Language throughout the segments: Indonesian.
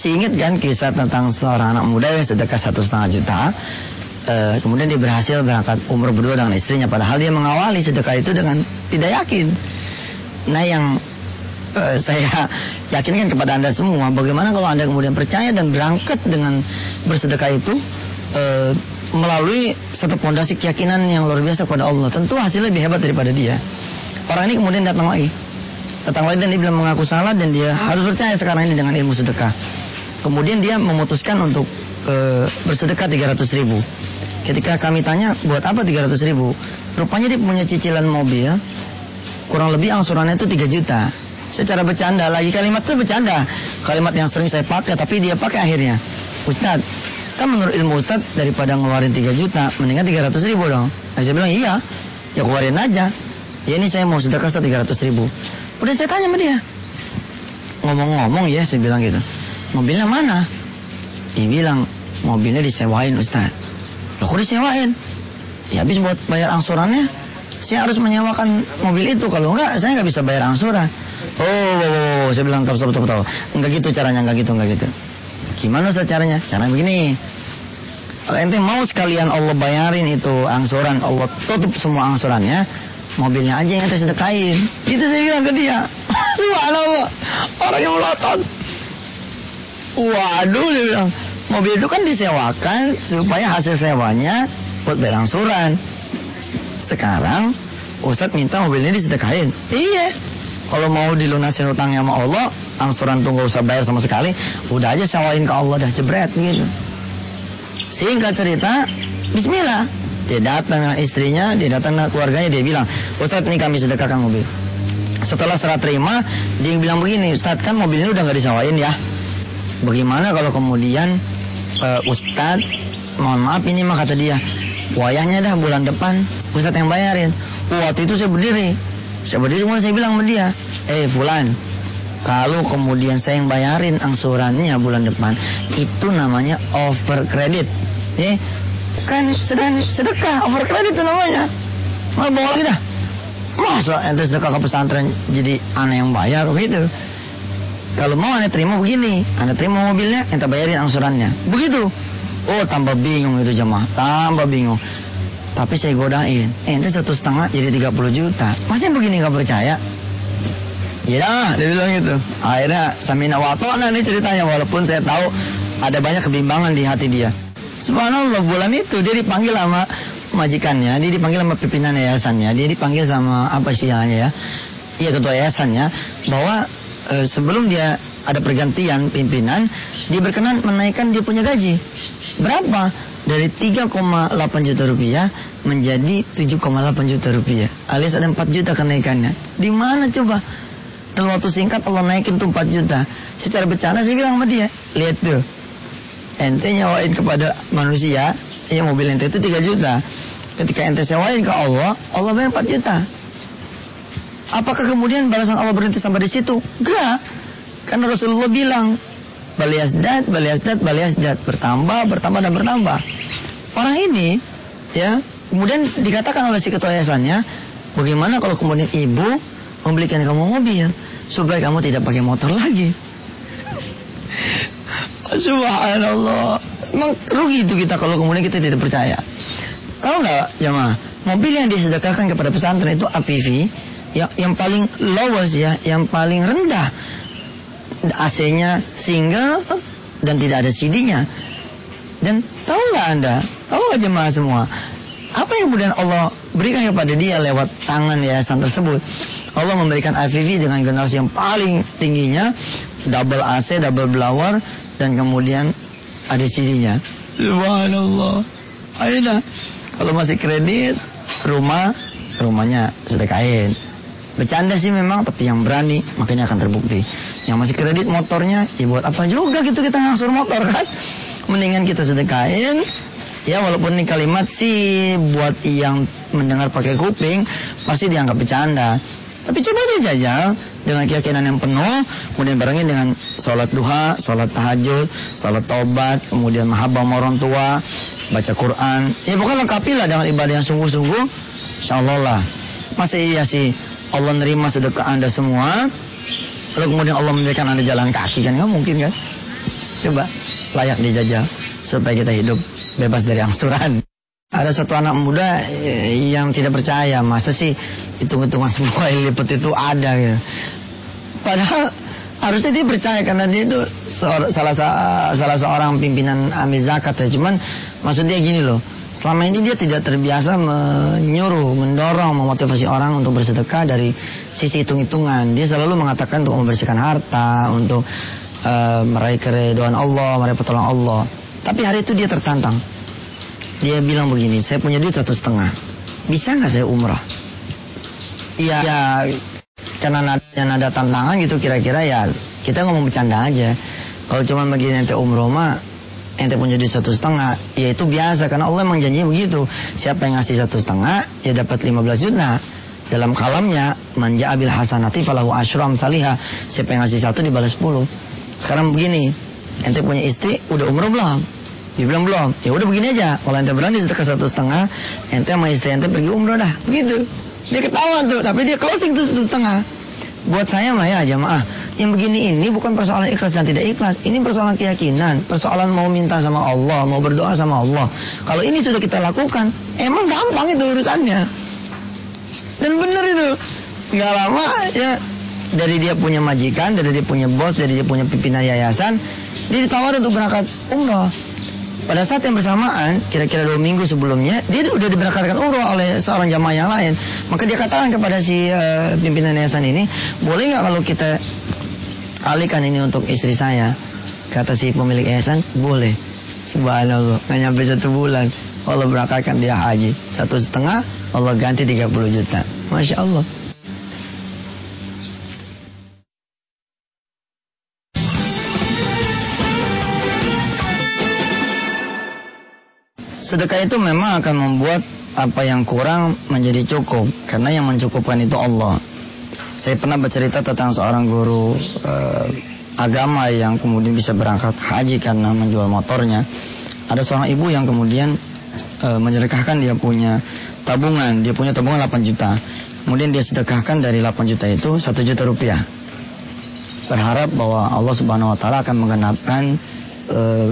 Masih ingat kan kisah tentang seorang anak muda yang sedekah satu setengah juta? Uh, kemudian dia berhasil berangkat umur berdua dengan istrinya padahal dia mengawali sedekah itu dengan tidak yakin. Nah yang uh, saya yakinkan kepada anda semua bagaimana kalau anda kemudian percaya dan berangkat dengan bersedekah itu uh, melalui satu pondasi keyakinan yang luar biasa kepada Allah tentu hasilnya lebih hebat daripada dia. Orang ini kemudian datang lagi datang lagi dan dia bilang mengaku salah dan dia harus percaya sekarang ini dengan ilmu sedekah. Kemudian dia memutuskan untuk e, bersedekah 300 ribu. Ketika kami tanya buat apa 300 ribu, rupanya dia punya cicilan mobil, kurang lebih angsurannya itu 3 juta. Secara bercanda lagi kalimat itu bercanda, kalimat yang sering saya pakai tapi dia pakai akhirnya. Ustadz, kan menurut ilmu Ustadz daripada ngeluarin 3 juta, mendingan 300 ribu dong. Nah, saya bilang iya, ya keluarin aja. Ya ini saya mau sedekah 300 ribu. Udah saya tanya sama dia. Ngomong-ngomong ya, saya bilang gitu. Mobilnya mana? Dia bilang, mobilnya disewain Ustaz. Loh kok disewain? Ya habis buat bayar angsurannya, saya harus menyewakan mobil itu. Kalau enggak, saya nggak bisa bayar angsuran. Oh, oh, oh, saya bilang tahu tahu tahu. Enggak gitu caranya, enggak gitu, enggak gitu. Gimana caranya? Caranya begini. Kalau ente mau sekalian Allah bayarin itu angsuran, Allah tutup semua angsurannya, mobilnya aja yang saya sedekahin. Itu saya bilang ke dia. Subhanallah. Orang yang melotot. Waduh dia bilang. Mobil itu kan disewakan supaya hasil sewanya buat berangsuran. Sekarang Ustadz minta mobilnya disedekahin. Iya. Kalau mau dilunasin utangnya sama Allah, angsuran tunggu usah bayar sama sekali. Udah aja sewain ke Allah dah jebret gitu. Singkat cerita, Bismillah dia datang istrinya, dia datang keluarganya, dia bilang, Ustadz ini kami sedekahkan mobil. Setelah serah terima, dia bilang begini, Ustadz kan mobil ini udah nggak disawain ya. Bagaimana kalau kemudian uh, Ustadz, mohon maaf ini mah kata dia, wayahnya dah bulan depan, Ustadz yang bayarin. Waktu itu saya berdiri, saya berdiri kemudian saya bilang sama dia, eh Fulan, kalau kemudian saya yang bayarin angsurannya bulan depan, itu namanya over credit. Eh, kan sedang sedekah over kredit itu namanya mau bawa lagi dah masa ente sedekah ke pesantren jadi aneh yang bayar begitu kalau mau anda terima begini. Anda terima mobilnya ente bayarin angsurannya. Begitu? Oh tambah bingung itu jemaah. Tambah bingung. Tapi saya godain. Ente satu setengah jadi 30 juta. Masih begini nggak percaya? Ya, dia bilang gitu. Akhirnya Samina Watona nih ceritanya walaupun saya tahu ada banyak kebimbangan di hati dia. Subhanallah bulan itu dia dipanggil sama majikannya, dia dipanggil sama pimpinan yayasannya, dia dipanggil sama apa sih ya? Iya ketua yayasannya bahwa e, sebelum dia ada pergantian pimpinan, dia berkenan menaikkan dia punya gaji. Berapa? Dari 3,8 juta rupiah menjadi 7,8 juta rupiah. Alias ada 4 juta kenaikannya. Di mana coba? Dalam waktu singkat Allah naikin tuh 4 juta. Secara bercanda saya bilang sama dia, lihat tuh, ente nyawain kepada manusia, ya mobil ente itu 3 juta. Ketika ente sewain ke Allah, Allah bayar 4 juta. Apakah kemudian balasan Allah berhenti sampai di situ? Enggak. Karena Rasulullah bilang, baliasdat, baliasdat, baliasdat. Bertambah, bertambah, dan bertambah. Orang ini, ya, kemudian dikatakan oleh si ketua yayasannya, bagaimana kalau kemudian ibu membelikan kamu mobil, supaya kamu tidak pakai motor lagi. Subhanallah. Emang rugi itu kita kalau kemudian kita tidak percaya. Kalau enggak, jemaah, mobil yang disedekahkan kepada pesantren itu APV yang yang paling lowest ya, yang paling rendah. AC-nya single dan tidak ada CD-nya. Dan tahu nggak Anda? Tahu nggak jemaah semua? Apa yang kemudian Allah berikan kepada dia lewat tangan yayasan tersebut? Allah memberikan AVV dengan generasi yang paling tingginya, double AC, double blower, dan kemudian ada CD-nya. Subhanallah. Ayolah. Kalau masih kredit, rumah, rumahnya sedekahin. Bercanda sih memang, tapi yang berani makanya akan terbukti. Yang masih kredit motornya, ya buat apa juga gitu kita ngangsur motor kan? Mendingan kita sedekahin. Ya walaupun ini kalimat sih buat yang mendengar pakai kuping pasti dianggap bercanda. Tapi coba aja jajal dengan keyakinan yang penuh, kemudian barengin dengan sholat duha, sholat tahajud, sholat tobat, kemudian mahabbah orang tua, baca Quran. Ya pokoknya lengkapilah dengan ibadah yang sungguh-sungguh. Insya Allah lah. Masa iya sih Allah nerima sedekah anda semua, lalu kemudian Allah memberikan anda jalan kaki kan? Nggak mungkin kan? Coba layak dijajal supaya kita hidup bebas dari angsuran. Ada satu anak muda eh, yang tidak percaya masa sih hitung-hitungan semua yang lipat itu ada ya. Padahal harusnya dia percaya karena dia itu salah salah seorang pimpinan amil zakat ya. Cuman maksud dia gini loh. Selama ini dia tidak terbiasa menyuruh, mendorong, memotivasi orang untuk bersedekah dari sisi hitung-hitungan. Dia selalu mengatakan untuk membersihkan harta, untuk uh, meraih keridhaan Allah, meraih pertolongan Allah. Tapi hari itu dia tertantang. Dia bilang begini, saya punya duit satu setengah. Bisa nggak saya umrah? Iya, ya, karena nada, nada tantangan gitu kira-kira ya kita ngomong bercanda aja. Kalau cuma begini nanti umroh mah ente punya duit satu setengah, ya itu biasa karena Allah emang janji begitu. Siapa yang ngasih satu setengah, ya dapat 15 juta. Dalam kalamnya, manja abil hasanati falahu ashram salihah. Siapa yang ngasih satu dibalas 10. Sekarang begini, ente punya istri, udah umroh belum? Dia bilang belum. Ya udah begini aja. Kalau ente berani sedekah satu setengah, ente sama istri ente pergi umroh dah. Begitu. Dia ketawa tuh, tapi dia closing tuh setengah. Buat saya mah ya jamaah, yang begini ini bukan persoalan ikhlas dan tidak ikhlas. Ini persoalan keyakinan, persoalan mau minta sama Allah, mau berdoa sama Allah. Kalau ini sudah kita lakukan, emang gampang itu urusannya. Dan benar itu. Nggak lama ya dari dia punya majikan, dari dia punya bos, dari dia punya pimpinan yayasan, dia ditawar untuk berangkat umroh. Pada saat yang bersamaan, kira-kira dua minggu sebelumnya, dia sudah diberangkatkan umroh oleh seorang jamaah yang lain. Maka dia katakan kepada si uh, pimpinan yayasan ini, boleh nggak kalau kita alihkan ini untuk istri saya? Kata si pemilik yayasan, boleh. Subhanallah, nggak nyampe satu bulan. Allah berangkatkan dia haji. Satu setengah, Allah ganti 30 juta. Masya Allah. Sedekah itu memang akan membuat apa yang kurang menjadi cukup karena yang mencukupkan itu Allah. Saya pernah bercerita tentang seorang guru uh, agama yang kemudian bisa berangkat haji karena menjual motornya. Ada seorang ibu yang kemudian uh, menyedekahkan dia punya tabungan, dia punya tabungan 8 juta. Kemudian dia sedekahkan dari 8 juta itu 1 juta rupiah. Berharap bahwa Allah Subhanahu wa taala akan menggenapkan uh,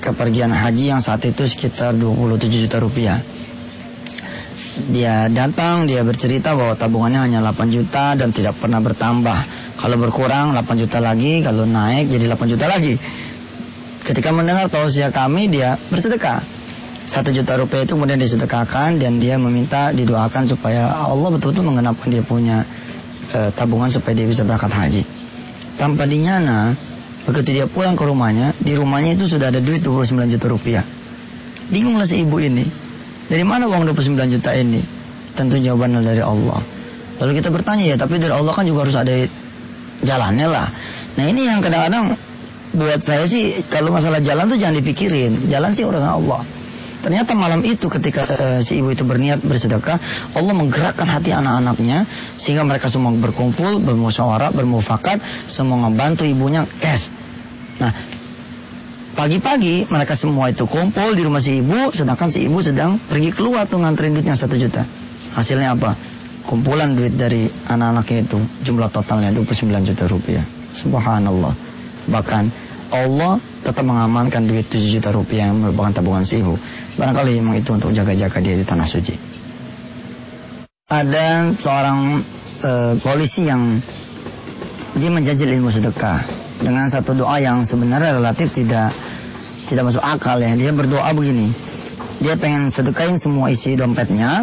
kepergian haji yang saat itu sekitar 27 juta rupiah. Dia datang, dia bercerita bahwa tabungannya hanya 8 juta dan tidak pernah bertambah. Kalau berkurang 8 juta lagi, kalau naik jadi 8 juta lagi. Ketika mendengar tausiah kami, dia bersedekah. Satu juta rupiah itu kemudian disedekahkan dan dia meminta didoakan supaya Allah betul-betul mengenapkan dia punya uh, tabungan supaya dia bisa berangkat haji. Tanpa dinyana, Begitu dia pulang ke rumahnya, di rumahnya itu sudah ada duit 29 juta rupiah. Bingunglah si ibu ini. Dari mana uang 29 juta ini? Tentu jawabannya dari Allah. Lalu kita bertanya ya, tapi dari Allah kan juga harus ada jalannya lah. Nah ini yang kadang-kadang buat saya sih kalau masalah jalan tuh jangan dipikirin. Jalan sih urusan Allah. Ternyata malam itu ketika uh, si ibu itu berniat bersedekah, Allah menggerakkan hati anak-anaknya sehingga mereka semua berkumpul, bermusyawarah, bermufakat, semua membantu ibunya cash. Nah, pagi-pagi mereka semua itu kumpul di rumah si ibu, sedangkan si ibu sedang pergi keluar tuh nganterin duitnya satu juta. Hasilnya apa? Kumpulan duit dari anak-anaknya itu jumlah totalnya 29 juta rupiah. Subhanallah. Bahkan Allah tetap mengamankan duit 7 juta rupiah yang merupakan tabungan si ibu. Barangkali memang itu untuk jaga-jaga dia di tanah suci. Ada seorang e, polisi yang dia menjajal ilmu sedekah dengan satu doa yang sebenarnya relatif tidak tidak masuk akal ya. Dia berdoa begini. Dia pengen sedekahin semua isi dompetnya.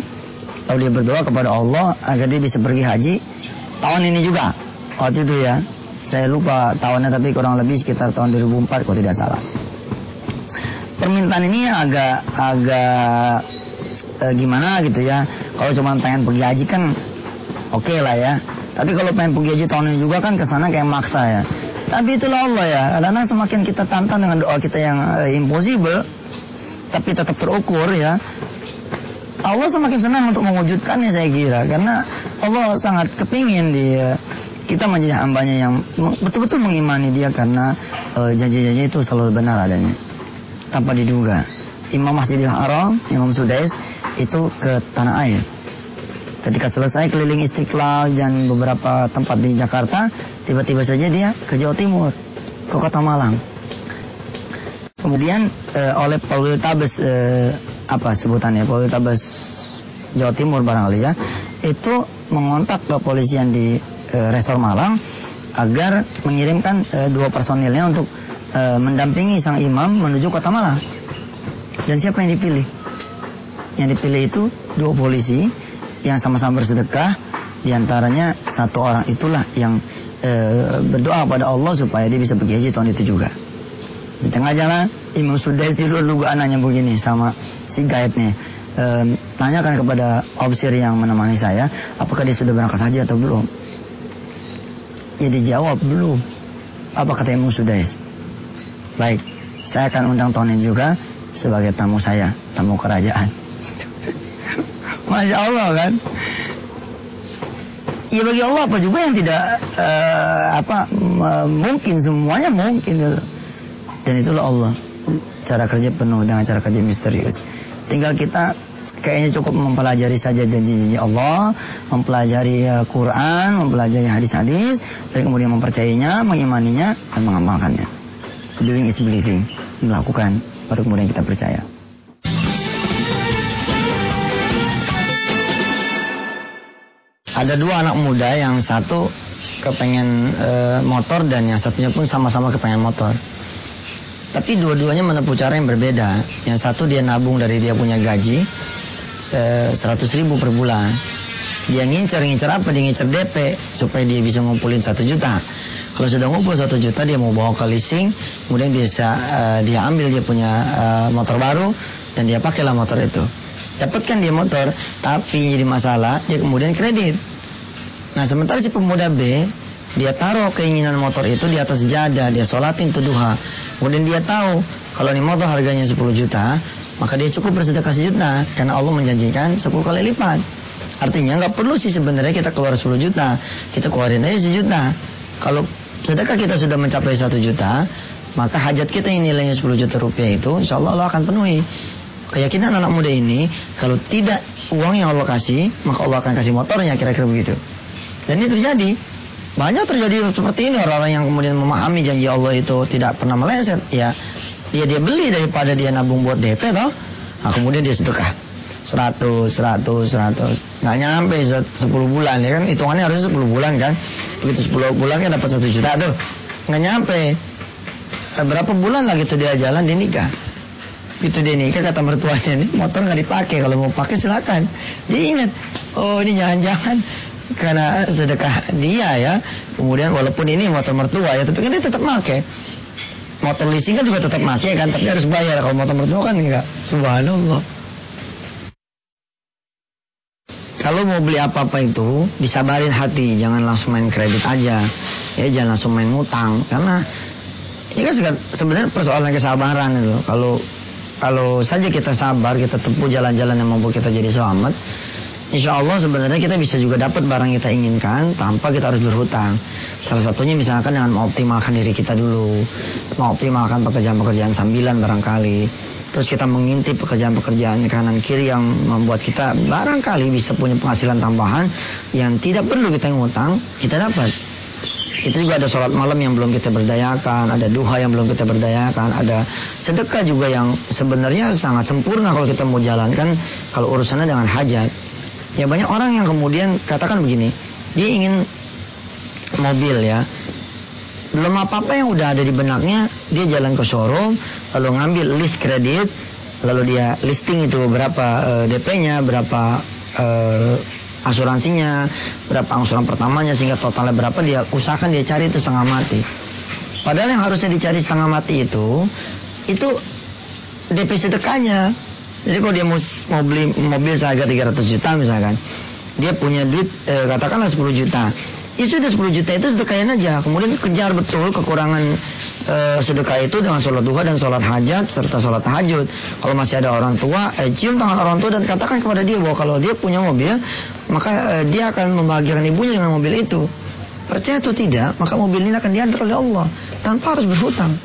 Lalu dia berdoa kepada Allah agar dia bisa pergi haji tahun ini juga. Waktu itu ya saya lupa tahunnya tapi kurang lebih sekitar tahun 2004 kalau tidak salah. Permintaan ini agak agak eh, gimana gitu ya. Kalau cuma pengen pergi haji kan oke okay lah ya. Tapi kalau pengen pergi haji tahun ini juga kan ke sana kayak maksa ya. Tapi itulah Allah ya. Karena semakin kita tantang dengan doa kita yang uh, impossible, tapi tetap terukur ya. Allah semakin senang untuk mewujudkannya saya kira. Karena Allah sangat kepingin dia kita menjadi hambanya yang betul-betul mengimani dia karena uh, janji-janji itu selalu benar adanya. Tanpa diduga. Imam Masjidil Haram Imam Sudais itu ke tanah air. Ketika selesai keliling Istiqlal dan beberapa tempat di Jakarta tiba-tiba saja dia ke Jawa Timur ke kota Malang. Kemudian uh, oleh Poltabes uh, apa sebutannya? Poltabes Jawa Timur barangkali ya itu mengontak kepolisian di uh, Resor Malang agar mengirimkan uh, dua personilnya untuk uh, mendampingi sang imam menuju kota Malang. Dan siapa yang dipilih? Yang dipilih itu dua polisi yang sama-sama bersedekah. Di antaranya satu orang itulah yang e, berdoa pada Allah supaya dia bisa pergi haji tahun itu juga. Di tengah jalan, Imam Sudais tidur nunggu anaknya begini sama si guide-nya. E, tanyakan kepada obsir yang menemani saya, apakah dia sudah berangkat haji atau belum? Ya dijawab belum. Apa kata Imam Sudais? Baik, saya akan undang ini juga sebagai tamu saya, tamu kerajaan. Masya Allah kan. Ya bagi Allah apa juga yang tidak uh, apa mungkin semuanya mungkin dan itulah Allah cara kerja penuh dengan cara kerja misterius. Tinggal kita kayaknya cukup mempelajari saja janji-janji Allah, mempelajari uh, Quran, mempelajari hadis-hadis, dan kemudian mempercayainya, mengimaninya, dan mengamalkannya. Doing is believing, melakukan, baru kemudian kita percaya. ada dua anak muda yang satu kepengen e, motor dan yang satunya pun sama-sama kepengen motor. Tapi dua-duanya menempuh cara yang berbeda. Yang satu dia nabung dari dia punya gaji e, 100 ribu per bulan. Dia ngincer-ngincer apa? Dia ngincer DP supaya dia bisa ngumpulin satu juta. Kalau sudah ngumpul satu juta dia mau bawa ke leasing, kemudian bisa uh, dia ambil dia punya uh, motor baru dan dia pakailah motor itu dapatkan dia motor, tapi jadi masalah, dia kemudian kredit. Nah sementara si pemuda B, dia taruh keinginan motor itu di atas jada, dia sholatin tuh. Kemudian dia tahu kalau ini motor harganya 10 juta, maka dia cukup bersedekah sejuta karena Allah menjanjikan 10 kali lipat. Artinya nggak perlu sih sebenarnya kita keluar 10 juta, kita keluarin aja sejuta. Kalau sedekah kita sudah mencapai 1 juta, maka hajat kita yang nilainya 10 juta rupiah itu insya Allah Allah akan penuhi. Keyakinan anak muda ini kalau tidak uang yang Allah kasih maka Allah akan kasih motornya kira-kira begitu. Dan ini terjadi. Banyak terjadi seperti ini orang-orang yang kemudian memahami janji Allah itu tidak pernah meleset. Ya dia dia beli daripada dia nabung buat DP toh. Nah, kemudian dia sedekah 100, 100, 100 nggak nyampe 10 bulan ya kan? Hitungannya harusnya 10 bulan kan? Begitu 10 bulan kan dapat 1 juta tuh. Nggak nyampe. Berapa bulan lagi tuh dia jalan dia nikah? Gitu dia nikah kata mertuanya nih motor nggak dipakai kalau mau pakai silakan. Dia ingat oh ini jangan-jangan karena sedekah dia ya. Kemudian walaupun ini motor mertua ya tapi kan dia tetap pakai. Motor leasing kan juga tetap pakai kan tapi harus bayar kalau motor mertua kan enggak. Subhanallah. Kalau mau beli apa-apa itu disabarin hati, jangan langsung main kredit aja. Ya jangan langsung main ngutang karena ini kan sebenarnya persoalan kesabaran itu. Kalau kalau saja kita sabar, kita tempuh jalan-jalan yang membuat kita jadi selamat, Insya Allah sebenarnya kita bisa juga dapat barang yang kita inginkan tanpa kita harus berhutang. Salah satunya misalkan dengan mengoptimalkan diri kita dulu, mengoptimalkan pekerjaan-pekerjaan sambilan barangkali. Terus kita mengintip pekerjaan-pekerjaan kanan kiri yang membuat kita barangkali bisa punya penghasilan tambahan yang tidak perlu kita ngutang, kita dapat. Itu juga ada sholat malam yang belum kita berdayakan, ada duha yang belum kita berdayakan, ada sedekah juga yang sebenarnya sangat sempurna kalau kita mau jalankan kalau urusannya dengan hajat. Ya banyak orang yang kemudian katakan begini, dia ingin mobil ya, belum apa-apa yang udah ada di benaknya, dia jalan ke showroom, lalu ngambil list kredit, lalu dia listing itu berapa uh, eh, DP-nya, berapa uh, asuransinya, berapa angsuran pertamanya sehingga totalnya berapa dia usahakan dia cari itu setengah mati. Padahal yang harusnya dicari setengah mati itu itu DP sedekahnya. Jadi kalau dia mau, mau beli mobil seharga 300 juta misalkan, dia punya duit eh, katakanlah 10 juta. Ya sudah 10 juta itu sedekahin aja. Kemudian kejar betul kekurangan uh, sedekah itu dengan sholat duha dan sholat hajat serta sholat tahajud. Kalau masih ada orang tua, eh, cium tangan orang tua dan katakan kepada dia bahwa kalau dia punya mobil, maka uh, dia akan membahagiakan ibunya dengan mobil itu. Percaya atau tidak, maka mobil ini akan diantar oleh Allah tanpa harus berhutang.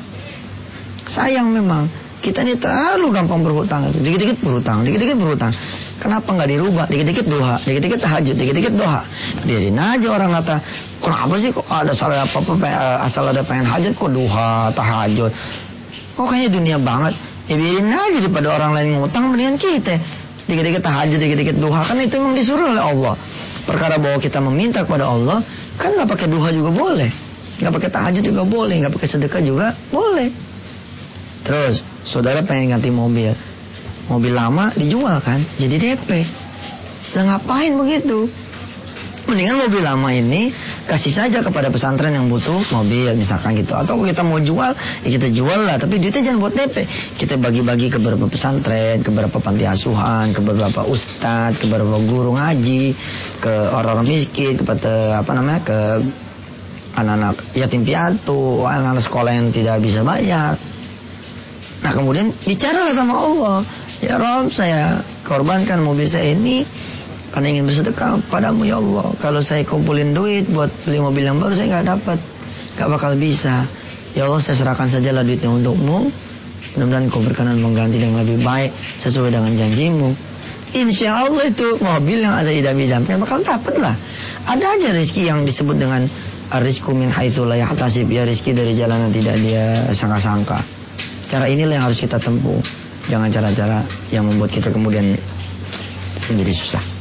Sayang memang kita ini terlalu gampang berhutang. Dikit-dikit berhutang, dikit-dikit berhutang. Kenapa nggak dirubah? Dikit-dikit doa, dikit-dikit tahajud, dikit-dikit doa. Dia aja orang kata, kenapa sih? Kok ada salah apa apa eh, asal ada pengen hajat kok doa, tahajud. kok kayaknya dunia banget. Ya biarin aja daripada orang lain ngutang mendingan kita. Dikit-dikit tahajud dikit-dikit duha. Kan itu memang disuruh oleh Allah. Perkara bahwa kita meminta kepada Allah kan nggak pakai duha juga boleh. Nggak pakai tahajud juga boleh. Nggak pakai sedekah juga boleh. Terus saudara pengen ganti mobil mobil lama dijual kan? Jadi DP lah ngapain begitu? Mendingan mobil lama ini kasih saja kepada pesantren yang butuh mobil misalkan gitu. Atau kita mau jual ya kita jual lah. Tapi duitnya jangan buat DP kita bagi-bagi ke beberapa pesantren ke beberapa panti asuhan ke beberapa ustadz ke beberapa guru ngaji ke orang-orang miskin kepada apa namanya ke anak-anak yatim piatu anak-anak sekolah yang tidak bisa bayar. Nah kemudian bicara sama Allah ya Rob saya korbankan mobil saya ini karena ingin bersedekah padamu ya Allah. Kalau saya kumpulin duit buat beli mobil yang baru saya nggak dapat, nggak bakal bisa. Ya Allah saya serahkan sajalah duitnya untukmu. Mudah-mudahan kau berkenan mengganti dengan lebih baik sesuai dengan janjimu. Insya Allah itu mobil yang ada dalam bakal dapat lah. Ada aja rezeki yang disebut dengan rizku min haitsulah yahtasib ya rezeki dari jalan yang tidak dia sangka-sangka. Cara inilah yang harus kita tempuh. Jangan cara-cara yang membuat kita kemudian menjadi susah.